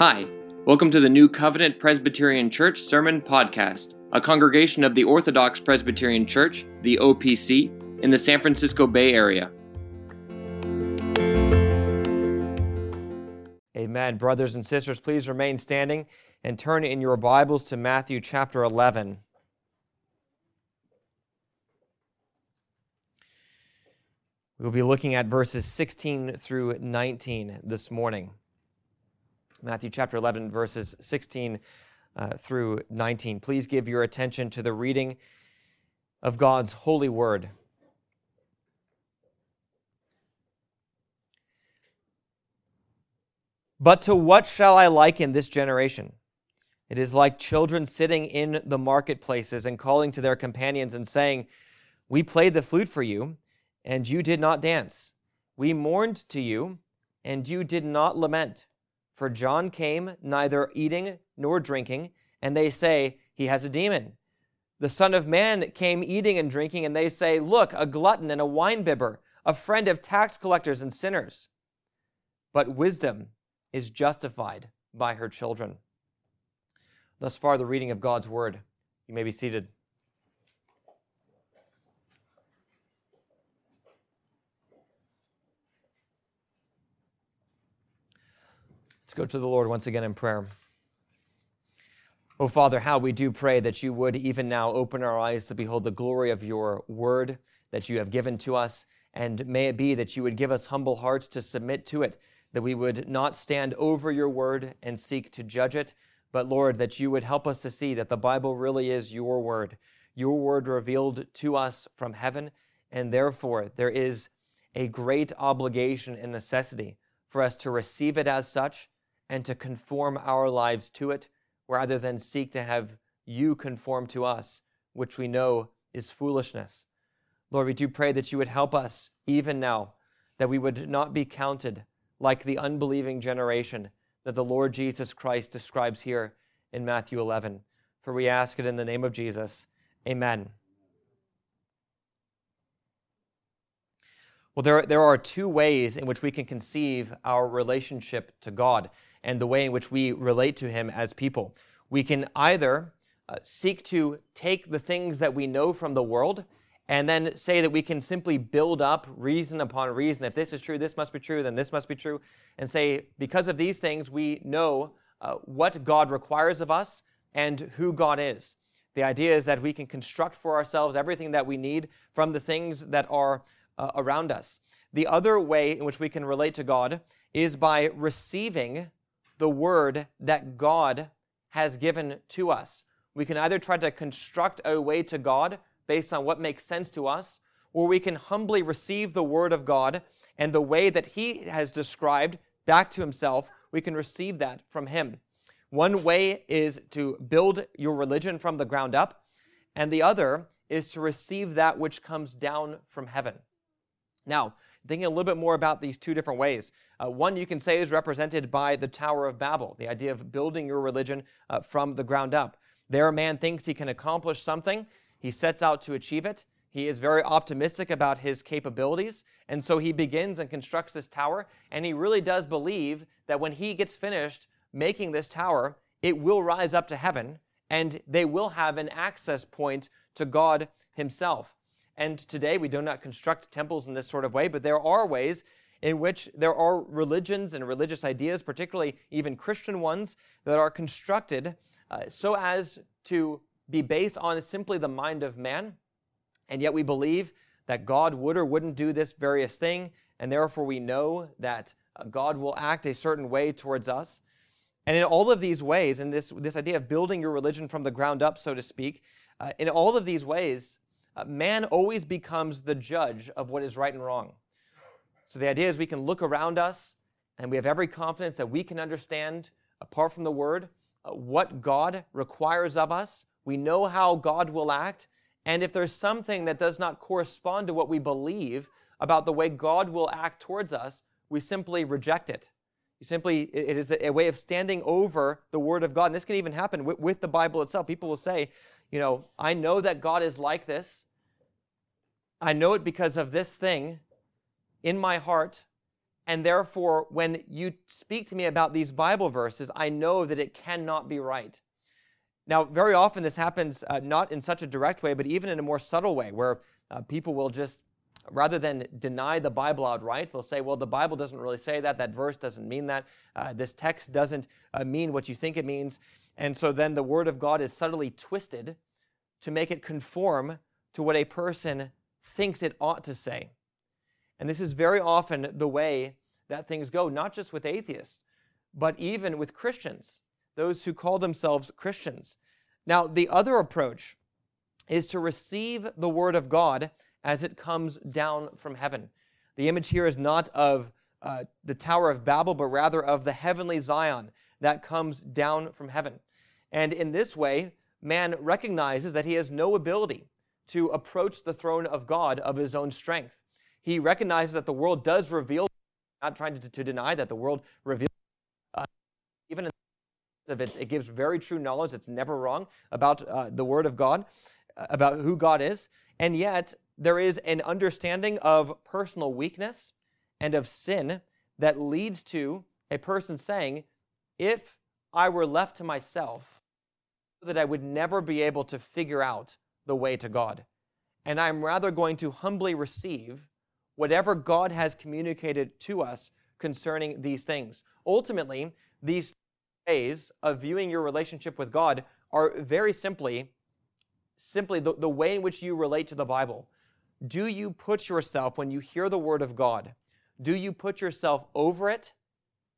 Hi, welcome to the New Covenant Presbyterian Church Sermon Podcast, a congregation of the Orthodox Presbyterian Church, the OPC, in the San Francisco Bay Area. Amen. Brothers and sisters, please remain standing and turn in your Bibles to Matthew chapter 11. We'll be looking at verses 16 through 19 this morning. Matthew chapter 11, verses 16 uh, through 19. Please give your attention to the reading of God's holy word. But to what shall I liken this generation? It is like children sitting in the marketplaces and calling to their companions and saying, We played the flute for you, and you did not dance. We mourned to you, and you did not lament. For John came neither eating nor drinking, and they say, He has a demon. The Son of Man came eating and drinking, and they say, Look, a glutton and a winebibber, a friend of tax collectors and sinners. But wisdom is justified by her children. Thus far, the reading of God's word. You may be seated. Let's go to the Lord once again in prayer. Oh, Father, how we do pray that you would even now open our eyes to behold the glory of your word that you have given to us. And may it be that you would give us humble hearts to submit to it, that we would not stand over your word and seek to judge it, but Lord, that you would help us to see that the Bible really is your word, your word revealed to us from heaven. And therefore, there is a great obligation and necessity for us to receive it as such and to conform our lives to it rather than seek to have you conform to us, which we know is foolishness. Lord, we do pray that you would help us even now, that we would not be counted like the unbelieving generation that the Lord Jesus Christ describes here in Matthew 11. For we ask it in the name of Jesus. Amen. Well, there, there are two ways in which we can conceive our relationship to God and the way in which we relate to Him as people. We can either uh, seek to take the things that we know from the world and then say that we can simply build up reason upon reason. If this is true, this must be true, then this must be true. And say, because of these things, we know uh, what God requires of us and who God is. The idea is that we can construct for ourselves everything that we need from the things that are uh, around us. The other way in which we can relate to God is by receiving the word that God has given to us. We can either try to construct a way to God based on what makes sense to us, or we can humbly receive the word of God and the way that he has described back to himself, we can receive that from him. One way is to build your religion from the ground up, and the other is to receive that which comes down from heaven. Now, thinking a little bit more about these two different ways. Uh, one you can say is represented by the Tower of Babel, the idea of building your religion uh, from the ground up. There, a man thinks he can accomplish something, he sets out to achieve it. He is very optimistic about his capabilities, and so he begins and constructs this tower, and he really does believe that when he gets finished making this tower, it will rise up to heaven, and they will have an access point to God himself. And today we do not construct temples in this sort of way, but there are ways in which there are religions and religious ideas, particularly even Christian ones, that are constructed uh, so as to be based on simply the mind of man. And yet we believe that God would or wouldn't do this various thing, and therefore we know that uh, God will act a certain way towards us. And in all of these ways, in this, this idea of building your religion from the ground up, so to speak, uh, in all of these ways, uh, man always becomes the judge of what is right and wrong. So the idea is we can look around us and we have every confidence that we can understand, apart from the word, uh, what God requires of us. We know how God will act. And if there's something that does not correspond to what we believe about the way God will act towards us, we simply reject it. You simply, it is a way of standing over the Word of God. And this can even happen with, with the Bible itself. People will say, you know, I know that God is like this. I know it because of this thing in my heart, And therefore, when you speak to me about these Bible verses, I know that it cannot be right. Now, very often this happens uh, not in such a direct way, but even in a more subtle way, where uh, people will just, rather than deny the Bible outright, they'll say, well, the Bible doesn't really say that. That verse doesn't mean that. Uh, this text doesn't uh, mean what you think it means. And so then the Word of God is subtly twisted to make it conform to what a person thinks it ought to say. And this is very often the way that things go, not just with atheists, but even with Christians, those who call themselves Christians. Now, the other approach is to receive the Word of God as it comes down from heaven. The image here is not of uh, the Tower of Babel, but rather of the heavenly Zion that comes down from heaven. And in this way, man recognizes that he has no ability to approach the throne of God of his own strength. He recognizes that the world does reveal, not trying to, to deny that the world reveals, uh, even if it, it gives very true knowledge, it's never wrong about uh, the Word of God, uh, about who God is. And yet, there is an understanding of personal weakness and of sin that leads to a person saying, if I were left to myself, that I would never be able to figure out the way to God. And I'm rather going to humbly receive whatever God has communicated to us concerning these things. Ultimately, these ways of viewing your relationship with God are very simply simply the, the way in which you relate to the Bible. Do you put yourself, when you hear the word of God, do you put yourself over it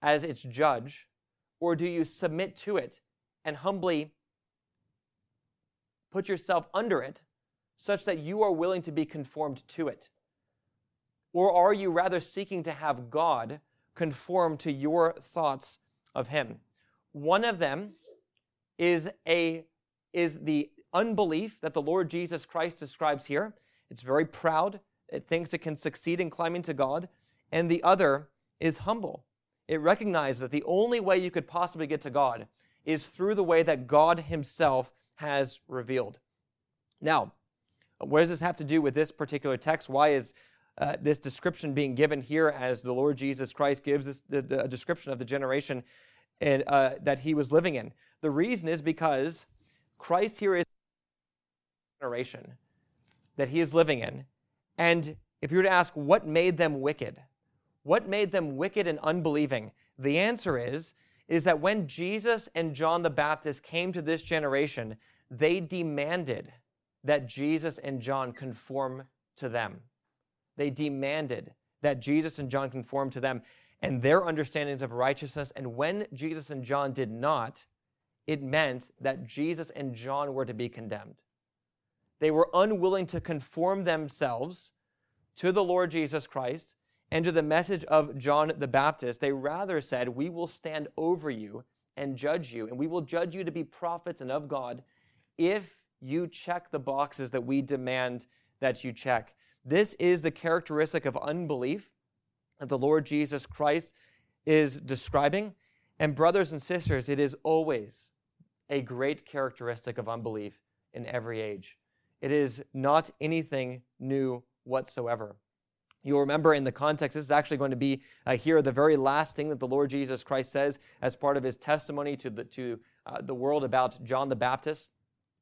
as its judge, or do you submit to it and humbly put yourself under it such that you are willing to be conformed to it? Or are you rather seeking to have God conform to your thoughts of him? One of them is a is the unbelief that the Lord Jesus Christ describes here. It's very proud. It thinks it can succeed in climbing to God. And the other is humble. It recognizes that the only way you could possibly get to God is through the way that God himself has revealed. Now, what does this have to do with this particular text? Why is uh, this description being given here as the Lord Jesus Christ gives this the, the description of the generation and, uh, that he was living in? The reason is because Christ here is generation that he is living in. And if you were to ask what made them wicked, what made them wicked and unbelieving, the answer is is that when Jesus and John the Baptist came to this generation, they demanded that Jesus and John conform to them. They demanded that Jesus and John conform to them and their understandings of righteousness. And when Jesus and John did not, it meant that Jesus and John were to be condemned. They were unwilling to conform themselves to the Lord Jesus Christ and to the message of John the Baptist. They rather said, We will stand over you and judge you, and we will judge you to be prophets and of God if you check the boxes that we demand that you check. This is the characteristic of unbelief that the Lord Jesus Christ is describing. And, brothers and sisters, it is always a great characteristic of unbelief in every age. It is not anything new whatsoever. You'll remember in the context, this is actually going to be uh, here the very last thing that the Lord Jesus Christ says as part of his testimony to the, to, uh, the world about John the Baptist.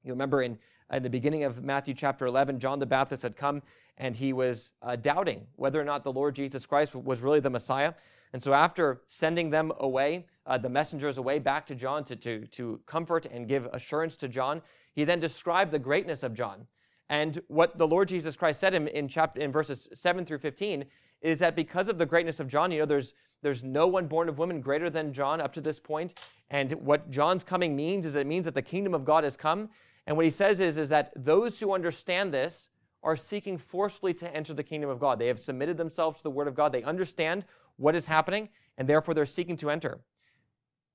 You remember in, in the beginning of Matthew chapter 11, John the Baptist had come and he was uh, doubting whether or not the Lord Jesus Christ was really the Messiah. And so, after sending them away, uh, the messengers away back to John to, to, to comfort and give assurance to John, he then described the greatness of John. And what the Lord Jesus Christ said in, in, chapter, in verses 7 through 15 is that because of the greatness of John, you know, there's, there's no one born of woman greater than John up to this point. And what John's coming means is it means that the kingdom of God has come and what he says is, is that those who understand this are seeking forcefully to enter the kingdom of God. They have submitted themselves to the word of God. They understand what is happening, and therefore they're seeking to enter.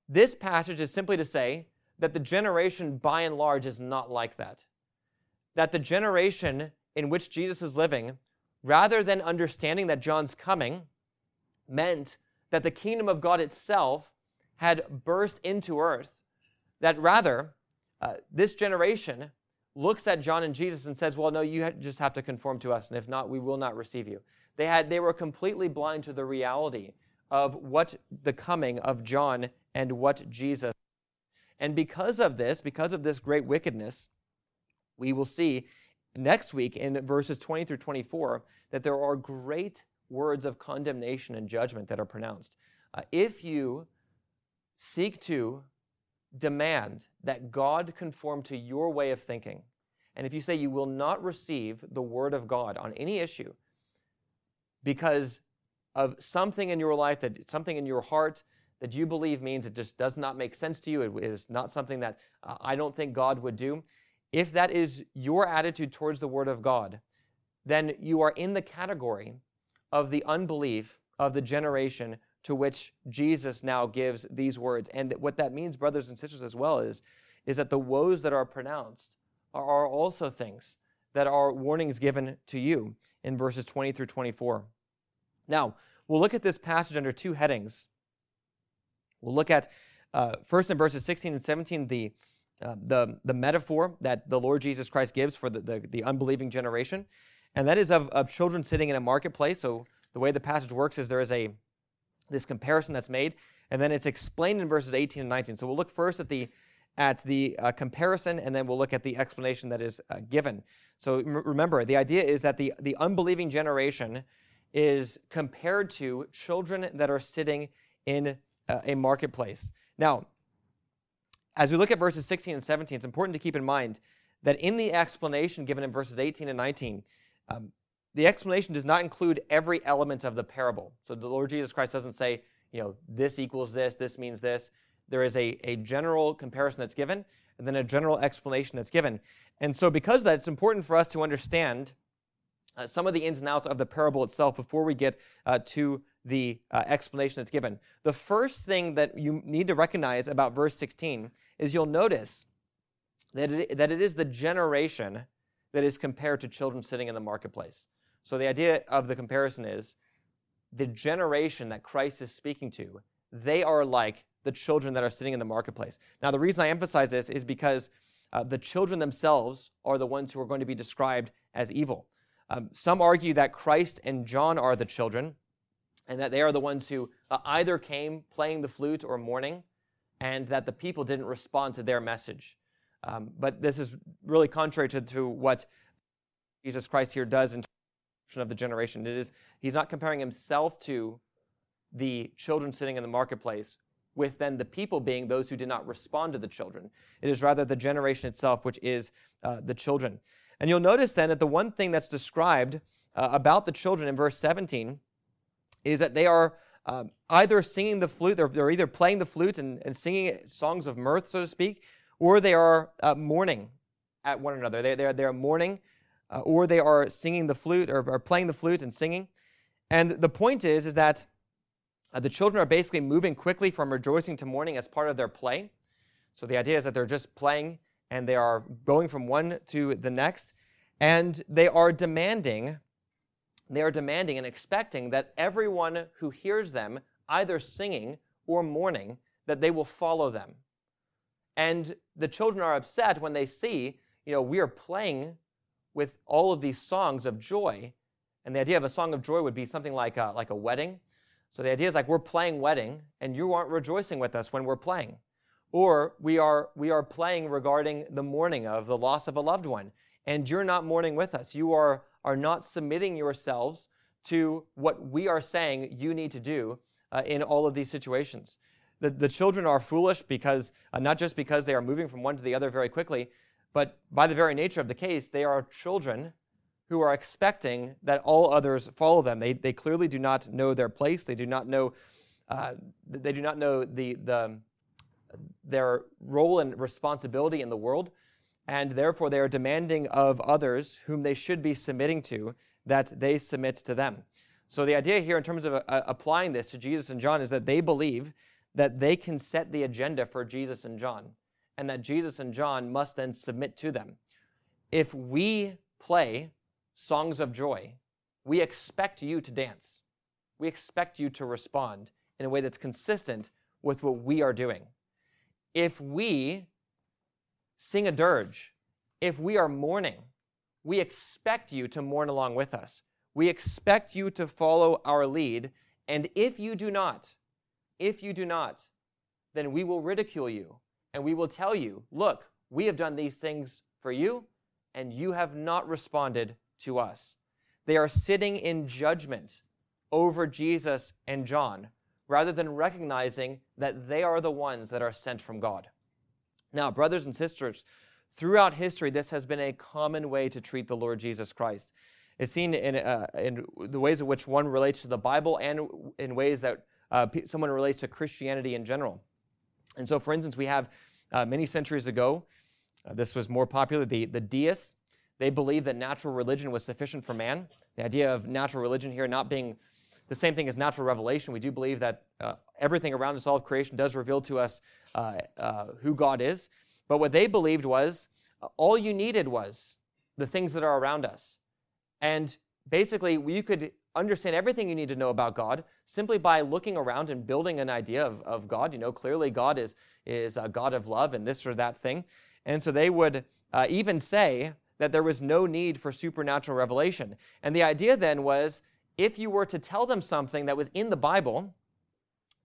This passage is simply to say that the generation, by and large, is not like that. That the generation in which Jesus is living, rather than understanding that John's coming, meant that the kingdom of God itself had burst into earth. That rather, uh, this generation looks at John and Jesus and says, Well, no, you just have to conform to us, and if not, we will not receive you. They had they were completely blind to the reality of what the coming of John and what Jesus. And because of this, because of this great wickedness, we will see next week in verses 20 through 24 that there are great words of condemnation and judgment that are pronounced. Uh, if you seek to demand that God conform to your way of thinking, and if you say you will not receive the word of God on any issue because of something in your life, that something in your heart that you believe means it just does not make sense to you, it is not something that uh, I don't think God would do, if that is your attitude towards the word of God, then you are in the category of the unbelief of the generation to which Jesus now gives these words. And what that means, brothers and sisters, as well, is, is that the woes that are pronounced are, are also things that are warnings given to you in verses 20 through 24. Now, we'll look at this passage under two headings. We'll look at uh, first in verses 16 and 17 the uh, the the metaphor that the Lord Jesus Christ gives for the, the, the unbelieving generation, and that is of, of children sitting in a marketplace. So the way the passage works is there is a this comparison that's made, and then it's explained in verses 18 and 19. So we'll look first at the at the uh, comparison, and then we'll look at the explanation that is uh, given. So m- remember, the idea is that the the unbelieving generation is compared to children that are sitting in a marketplace. Now, as we look at verses 16 and 17, it's important to keep in mind that in the explanation given in verses 18 and 19, um, the explanation does not include every element of the parable. So the Lord Jesus Christ doesn't say, you know, this equals this, this means this. There is a, a general comparison that's given, and then a general explanation that's given. And so because that, it's important for us to understand uh, some of the ins and outs of the parable itself before we get uh, to the uh, explanation that's given. The first thing that you need to recognize about verse 16 is you'll notice that it, that it is the generation that is compared to children sitting in the marketplace. So the idea of the comparison is the generation that Christ is speaking to, they are like the children that are sitting in the marketplace. Now, the reason I emphasize this is because uh, the children themselves are the ones who are going to be described as evil. Um, some argue that Christ and John are the children, and that they are the ones who uh, either came playing the flute or mourning, and that the people didn't respond to their message. Um, but this is really contrary to, to what Jesus Christ here does in terms of the generation. It is he's not comparing himself to the children sitting in the marketplace, with then the people being those who did not respond to the children. It is rather the generation itself which is uh, the children. And you'll notice then that the one thing that's described uh, about the children in verse 17 is that they are um, either singing the flute, they're, they're either playing the flute and, and, singing songs of mirth, so to speak, or they are uh, mourning at one another. They, they're, they're mourning, uh, or they are singing the flute, or, or, playing the flute and singing. And the point is, is that uh, the children are basically moving quickly from rejoicing to mourning as part of their play. So the idea is that they're just playing and they are going from one to the next, and they are demanding they are demanding and expecting that everyone who hears them, either singing or mourning, that they will follow them. And the children are upset when they see, you know, we are playing with all of these songs of joy. And the idea of a song of joy would be something like a, like a wedding. So the idea is like we're playing wedding and you aren't rejoicing with us when we're playing. Or we are we are playing regarding the mourning of the loss of a loved one and you're not mourning with us. You are are not submitting yourselves to what we are saying you need to do uh, in all of these situations. The, the children are foolish because, uh, not just because they are moving from one to the other very quickly, but by the very nature of the case, they are children who are expecting that all others follow them. They, they clearly do not know their place. They do not know, uh, they do not know the, the, their role and responsibility in the world and therefore they are demanding of others whom they should be submitting to that they submit to them. So the idea here in terms of uh, applying this to Jesus and John is that they believe that they can set the agenda for Jesus and John and that Jesus and John must then submit to them. If we play songs of joy, we expect you to dance. We expect you to respond in a way that's consistent with what we are doing. If we sing a dirge. If we are mourning, we expect you to mourn along with us. We expect you to follow our lead, and if you do not, if you do not, then we will ridicule you and we will tell you, look, we have done these things for you, and you have not responded to us. They are sitting in judgment over Jesus and John rather than recognizing that they are the ones that are sent from God. Now, brothers and sisters, throughout history, this has been a common way to treat the Lord Jesus Christ. It's seen in, uh, in the ways in which one relates to the Bible and in ways that uh, someone relates to Christianity in general. And so, for instance, we have uh, many centuries ago, uh, this was more popular, the, the deists. They believed that natural religion was sufficient for man. The idea of natural religion here not being the same thing as natural revelation. We do believe that uh, everything around us, all of creation, does reveal to us uh, uh, who God is. But what they believed was uh, all you needed was the things that are around us. And basically, you could understand everything you need to know about God simply by looking around and building an idea of, of God. You know, clearly God is, is a God of love and this or that thing. And so they would uh, even say that there was no need for supernatural revelation. And the idea then was if you were to tell them something that was in the Bible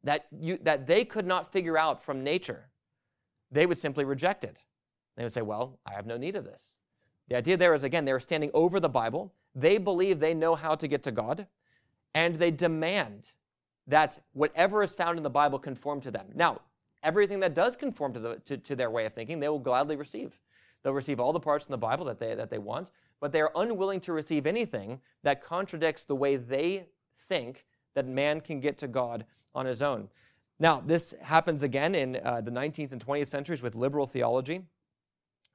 that, you, that they could not figure out from nature, they would simply reject it. They would say, Well, I have no need of this. The idea there is, again, they're standing over the Bible. They believe they know how to get to God, and they demand that whatever is found in the Bible conform to them. Now, everything that does conform to, the, to, to their way of thinking, they will gladly receive. They'll receive all the parts in the Bible that they, that they want, but they are unwilling to receive anything that contradicts the way they think that man can get to God on his own. Now, this happens again in uh, the 19th and 20th centuries with liberal theology.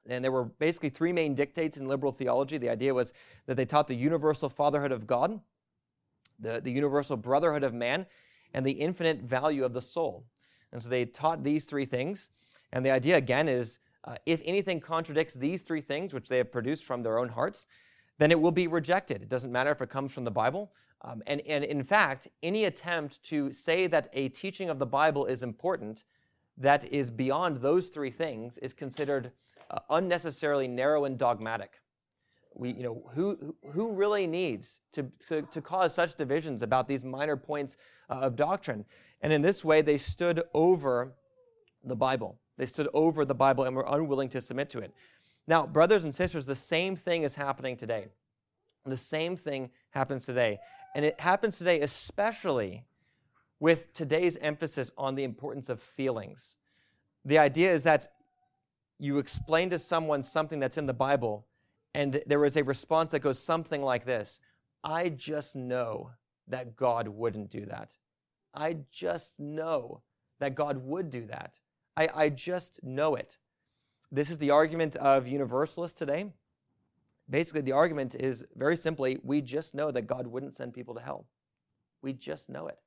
And there were basically three main dictates in liberal theology. The idea was that they taught the universal fatherhood of God, the, the universal brotherhood of man, and the infinite value of the soul. And so they taught these three things. And the idea, again, is uh, if anything contradicts these three things, which they have produced from their own hearts, then it will be rejected. It doesn't matter if it comes from the Bible. Um, and, and in fact, any attempt to say that a teaching of the Bible is important that is beyond those three things is considered uh, unnecessarily narrow and dogmatic. We, you know, who, who really needs to, to, to cause such divisions about these minor points uh, of doctrine? And in this way, they stood over the Bible. They stood over the Bible and were unwilling to submit to it. Now, brothers and sisters, the same thing is happening today. The same thing happens today. And it happens today especially with today's emphasis on the importance of feelings. The idea is that you explain to someone something that's in the Bible, and there is a response that goes something like this I just know that God wouldn't do that. I just know that God would do that. I, I just know it. This is the argument of universalists today. Basically, the argument is very simply we just know that God wouldn't send people to hell. We just know it.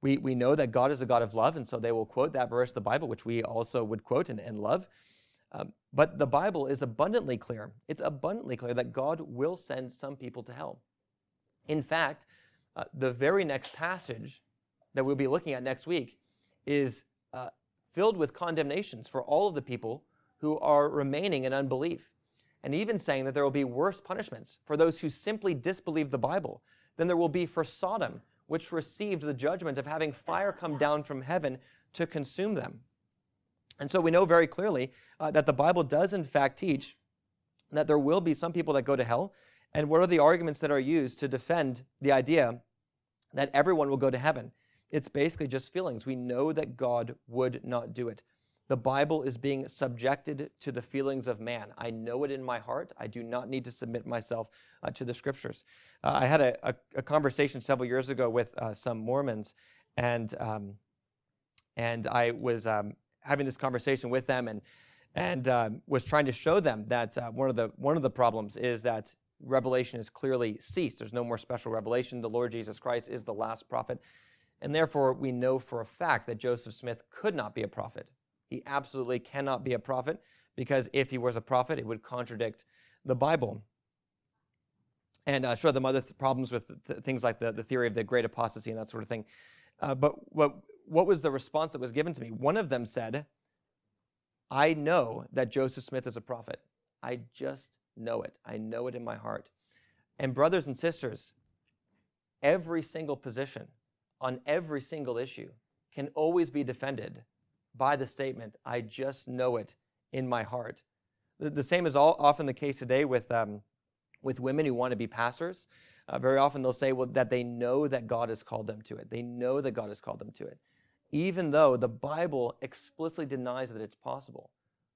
We, we know that God is a God of love, and so they will quote that verse of the Bible, which we also would quote and, and love. Um, but the Bible is abundantly clear. It's abundantly clear that God will send some people to hell. In fact, uh, the very next passage that we'll be looking at next week is uh, filled with condemnations for all of the people who are remaining in unbelief. And even saying that there will be worse punishments for those who simply disbelieve the Bible than there will be for Sodom, which received the judgment of having fire come down from heaven to consume them. And so we know very clearly uh, that the Bible does, in fact, teach that there will be some people that go to hell. And what are the arguments that are used to defend the idea that everyone will go to heaven? It's basically just feelings. We know that God would not do it. The Bible is being subjected to the feelings of man. I know it in my heart. I do not need to submit myself uh, to the scriptures. Uh, I had a, a, a, conversation several years ago with uh, some Mormons, and um, and I was um, having this conversation with them, and and um, was trying to show them that uh, one of the one of the problems is that revelation has clearly ceased. There's no more special revelation. The Lord Jesus Christ is the last prophet. And therefore, we know for a fact that Joseph Smith could not be a prophet. He absolutely cannot be a prophet because if he was a prophet, it would contradict the Bible. And uh, show them other th- problems with th- things like the, the theory of the great apostasy and that sort of thing. Uh, but what, what was the response that was given to me? One of them said, I know that Joseph Smith is a prophet. I just know it. I know it in my heart. And brothers and sisters, every single position on every single issue can always be defended by the statement, I just know it in my heart. The, the same is all, often the case today with, um, with women who want to be pastors. Uh, very often they'll say well, that they know that God has called them to it. They know that God has called them to it. Even though the Bible explicitly denies that it's possible.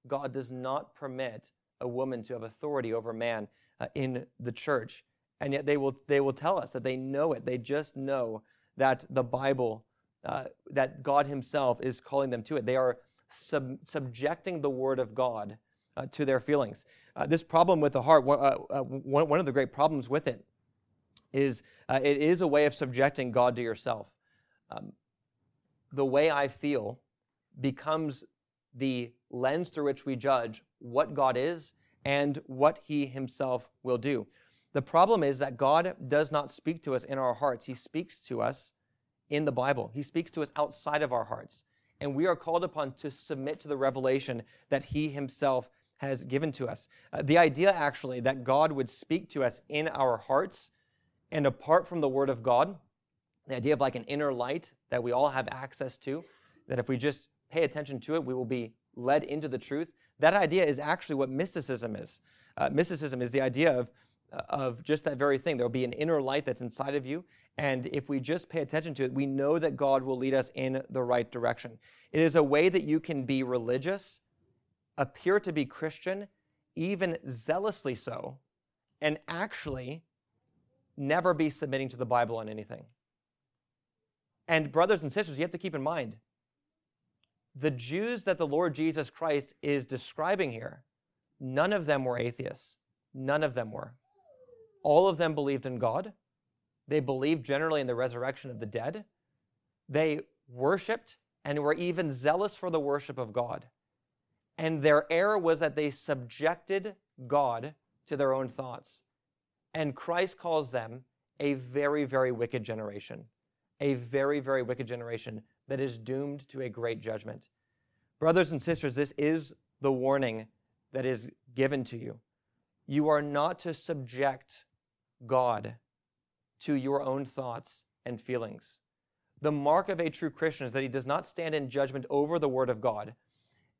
God does not permit a woman to have authority over man uh, in the church. And yet they will, they will tell us that they know it. They just know that the Bible, uh, that God Himself is calling them to it. They are sub- subjecting the Word of God uh, to their feelings. Uh, this problem with the heart, uh, uh, one, one of the great problems with it is uh, it is a way of subjecting God to yourself. Um, the way I feel becomes the lens through which we judge what God is and what He Himself will do. The problem is that God does not speak to us in our hearts. He speaks to us in the Bible. He speaks to us outside of our hearts. And we are called upon to submit to the revelation that He Himself has given to us. Uh, the idea, actually, that God would speak to us in our hearts and apart from the Word of God, the idea of like an inner light that we all have access to, that if we just pay attention to it, we will be led into the truth. That idea is actually what mysticism is. Uh, mysticism is the idea of, of just that very thing. There will be an inner light that's inside of you, and if we just pay attention to it, we know that God will lead us in the right direction. It is a way that you can be religious, appear to be Christian, even zealously so, and actually never be submitting to the Bible on anything. And, brothers and sisters, you have to keep in mind the Jews that the Lord Jesus Christ is describing here, none of them were atheists. None of them were. All of them believed in God. They believed generally in the resurrection of the dead. They worshiped and were even zealous for the worship of God. And their error was that they subjected God to their own thoughts. And Christ calls them a very, very wicked generation. A very, very wicked generation that is doomed to a great judgment. Brothers and sisters, this is the warning that is given to you. You are not to subject God to your own thoughts and feelings. The mark of a true Christian is that he does not stand in judgment over the Word of God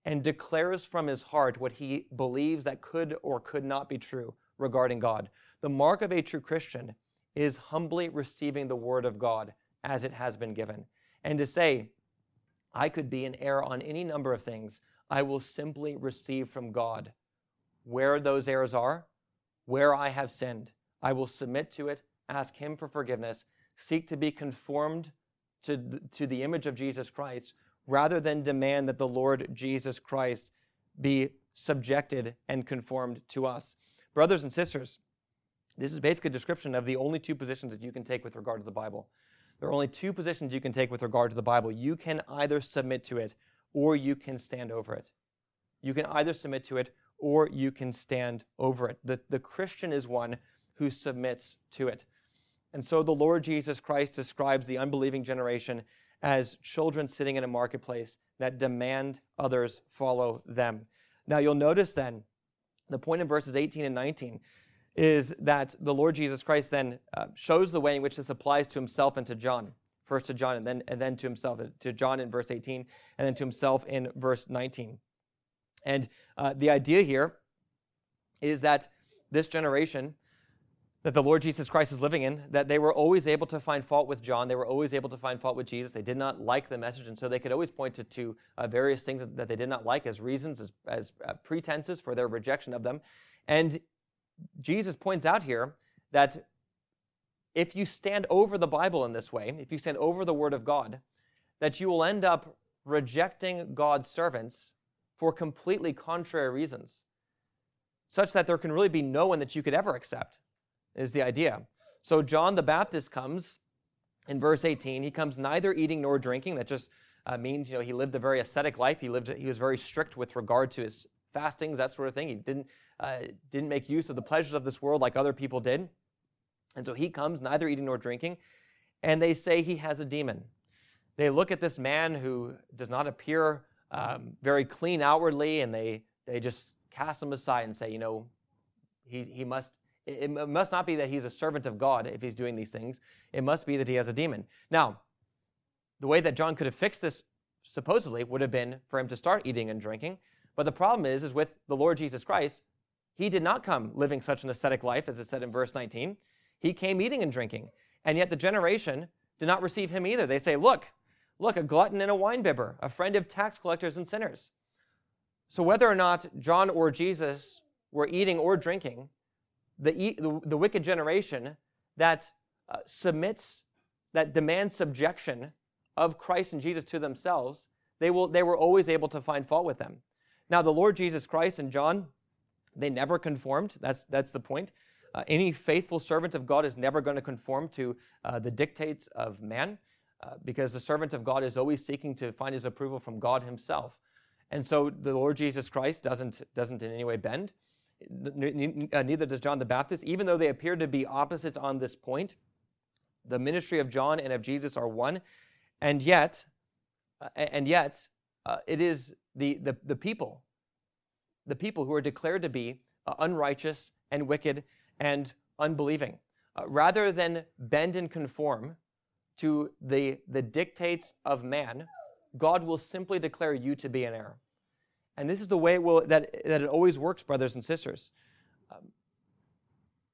and declares from his heart what he believes that could or could not be true regarding God. The mark of a true Christian is humbly receiving the word of God as it has been given. And to say, I could be in error on any number of things, I will simply receive from God where those errors are, where I have sinned. I will submit to it, ask Him for forgiveness, seek to be conformed to to the image of Jesus Christ, rather than demand that the Lord Jesus Christ be subjected and conformed to us. Brothers and sisters, this is basically a description of the only two positions that you can take with regard to the Bible. There are only two positions you can take with regard to the Bible. You can either submit to it or you can stand over it. You can either submit to it or you can stand over it. The, the Christian is one who submits to it. And so the Lord Jesus Christ describes the unbelieving generation as children sitting in a marketplace that demand others follow them. Now you'll notice then, the point in verses 18 and 19 is that the Lord Jesus Christ then uh, shows the way in which this applies to himself and to John. First to John and then and then to himself, uh, to John in verse 18, and then to himself in verse 19. And uh, the idea here is that this generation that the Lord Jesus Christ is living in, that they were always able to find fault with John. They were always able to find fault with Jesus. They did not like the message, and so they could always point to, to uh, various things that, that, they did not like as reasons, as, as uh, pretenses for their rejection of them. And Jesus points out here that if you stand over the Bible in this way, if you stand over the Word of God, that you will end up rejecting God's servants for completely contrary reasons, such that there can really be no one that you could ever accept, is the idea. So John the Baptist comes in verse 18. He comes neither eating nor drinking. That just uh, means, you know, he lived a very ascetic life. He lived, he was very strict with regard to his fastings, that sort of thing. He didn't uh, didn't make use of the pleasures of this world like other people did. And so he comes, neither eating nor drinking, and they say he has a demon. They look at this man who does not appear um, very clean outwardly, and they, they just cast him aside and say, you know, he, he must It, it must not be that he's a servant of God if he's doing these things. It must be that he has a demon. Now, the way that John could have fixed this supposedly would have been for him to start eating and drinking. But the problem is, is with the Lord Jesus Christ, he did not come living such an ascetic life, as it said in verse 19. He came eating and drinking. And yet the generation did not receive him either. They say, Look, look, a glutton and a winebibber, a friend of tax collectors and sinners. So whether or not John or Jesus were eating or drinking, the, the, the wicked generation that uh, submits, that demands subjection of Christ and Jesus to themselves, they, will, they were always able to find fault with them. Now, the Lord Jesus Christ and John, they never conformed. That's, that's the point. Uh, any faithful servant of God is never going to conform to uh, the dictates of man uh, because the servant of God is always seeking to find his approval from God himself. And so the Lord Jesus Christ doesn't, doesn't in any way bend. Uh, neither does John the Baptist. Even though they appear to be opposites on this point, the ministry of John and of Jesus are one. And yet, uh, and yet, uh, it is the, the, the people, the people who are declared to be uh, unrighteous and wicked and unbelieving. Uh, rather than bend and conform to the, the dictates of man, God will simply declare you to be in error. And this is the way it will, that, that it always works, brothers and sisters. Um,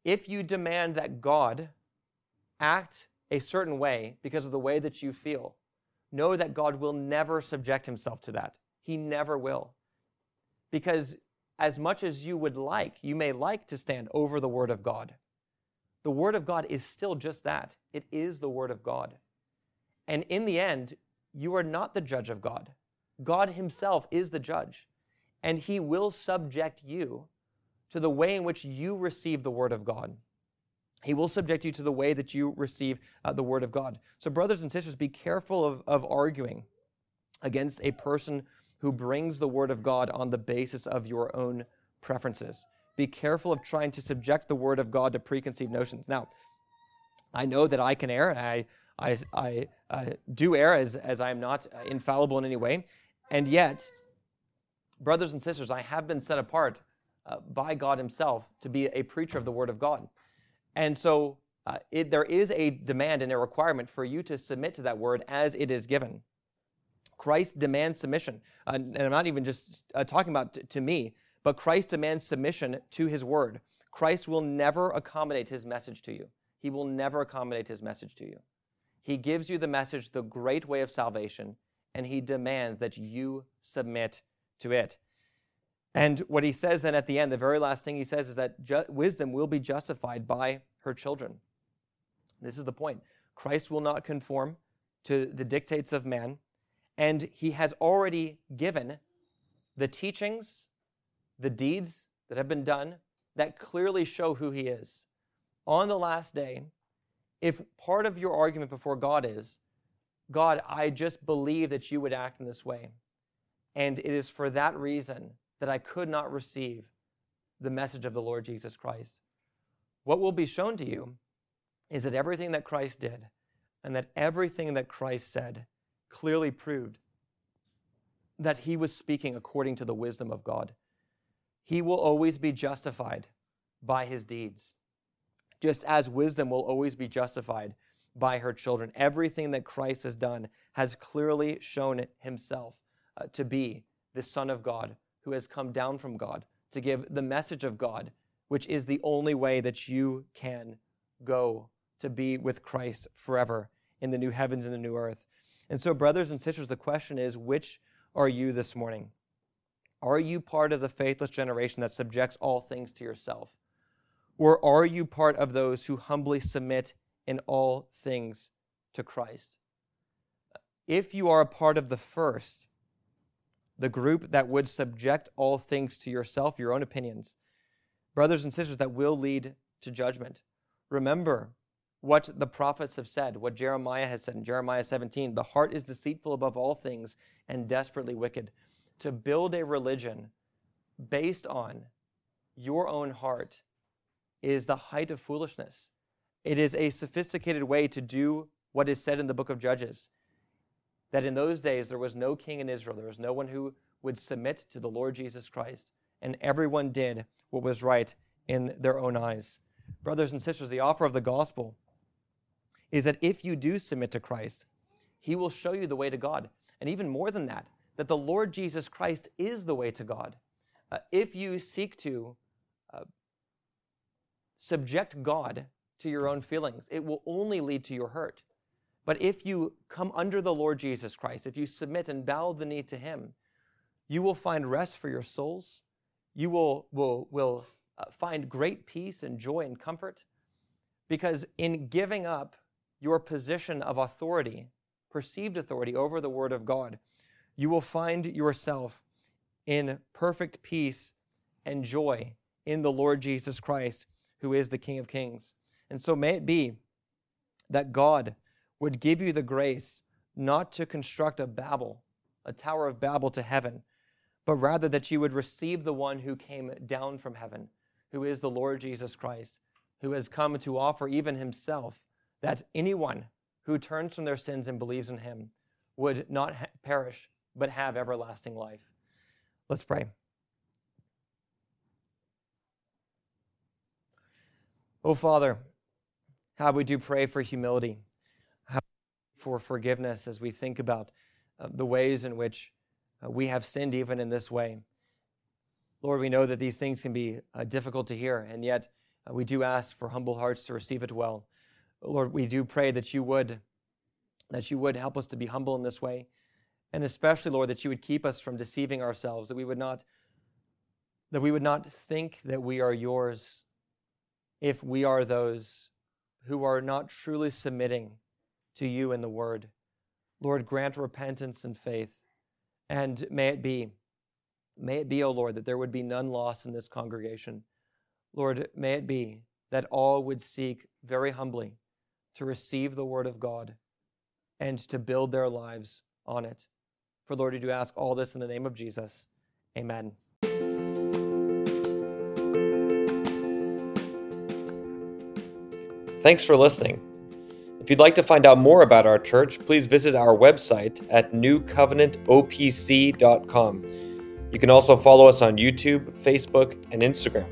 if you demand that God act a certain way because of the way that you feel, know that God will never subject himself to that. He never will. Because as much as you would like, you may like to stand over the Word of God, the Word of God is still just that. It is the Word of God. And in the end, you are not the judge of God. God Himself is the judge. And He will subject you to the way in which you receive the Word of God. He will subject you to the way that you receive uh, the Word of God. So, brothers and sisters, be careful of, of arguing against a person who brings the Word of God on the basis of your own preferences. Be careful of trying to subject the Word of God to preconceived notions. Now, I know that I can err, and I, I, I uh, do err as, as I am not infallible in any way. And yet, brothers and sisters, I have been set apart uh, by God Himself to be a preacher of the Word of God. And so uh, it, there is a demand and a requirement for you to submit to that word as it is given. Christ demands submission. Uh, and I'm not even just uh, talking about t- to me, but Christ demands submission to his word. Christ will never accommodate his message to you. He will never accommodate his message to you. He gives you the message, the great way of salvation, and he demands that you submit to it. And what he says then at the end, the very last thing he says is that ju- wisdom will be justified by her children. This is the point. Christ will not conform to the dictates of man, and he has already given the teachings, the deeds that have been done that clearly show who he is. On the last day, if part of your argument before God is, God, I just believe that you would act in this way, and it is for that reason that I could not receive the message of the Lord Jesus Christ. What will be shown to you is that everything that Christ did and that everything that Christ said clearly proved that he was speaking according to the wisdom of God. He will always be justified by his deeds, just as wisdom will always be justified by her children. Everything that Christ has done has clearly shown himself uh, to be the Son of God who has come down from God to give the message of God, which is the only way that you can go to be with Christ forever in the new heavens and the new earth. And so, brothers and sisters, the question is which are you this morning? Are you part of the faithless generation that subjects all things to yourself? Or are you part of those who humbly submit in all things to Christ? If you are a part of the first, the group that would subject all things to yourself, your own opinions. Brothers and sisters, that will lead to judgment. Remember what the prophets have said, what Jeremiah has said in Jeremiah 17 the heart is deceitful above all things and desperately wicked. To build a religion based on your own heart is the height of foolishness. It is a sophisticated way to do what is said in the book of Judges that in those days there was no king in Israel, there was no one who would submit to the Lord Jesus Christ, and everyone did what was right in their own eyes. Brothers and sisters, the offer of the gospel is that if you do submit to Christ, he will show you the way to God. And even more than that, that the Lord Jesus Christ is the way to God. Uh, if you seek to uh, subject God to your own feelings, it will only lead to your hurt. But if you come under the Lord Jesus Christ, if you submit and bow the knee to him, you will find rest for your souls. You will, will, will uh, find great peace and joy and comfort because in giving up your position of authority, perceived authority over the Word of God, you will find yourself in perfect peace and joy in the Lord Jesus Christ, who is the King of Kings. And so may it be that God would give you the grace not to construct a Babel, a Tower of Babel to heaven, but rather that you would receive the one who came down from heaven, who is the Lord Jesus Christ, who has come to offer even himself that anyone who turns from their sins and believes in him would not ha- perish, but have everlasting life. Let's pray. Oh, Father, how we do pray for humility, for forgiveness as we think about uh, the ways in which uh, we have sinned even in this way. Lord, we know that these things can be uh, difficult to hear, and yet uh, we do ask for humble hearts to receive it well. Lord, we do pray that you would that you would help us to be humble in this way, and especially, Lord, that you would keep us from deceiving ourselves, that we would not that we would not think that we are yours if we are those who are not truly submitting to you in the word. Lord, grant repentance and faith, and may it be May it be, O Lord, that there would be none lost in this congregation. Lord, may it be that all would seek very humbly to receive the word of God and to build their lives on it. For Lord, we do ask all this in the name of Jesus. Amen. Thanks for listening. If you'd like to find out more about our church, please visit our website at newcovenantopc.com. You can also follow us on YouTube, Facebook, and Instagram.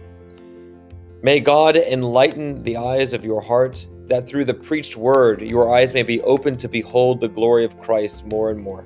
May God enlighten the eyes of your heart, that through the preached word your eyes may be opened to behold the glory of Christ more and more.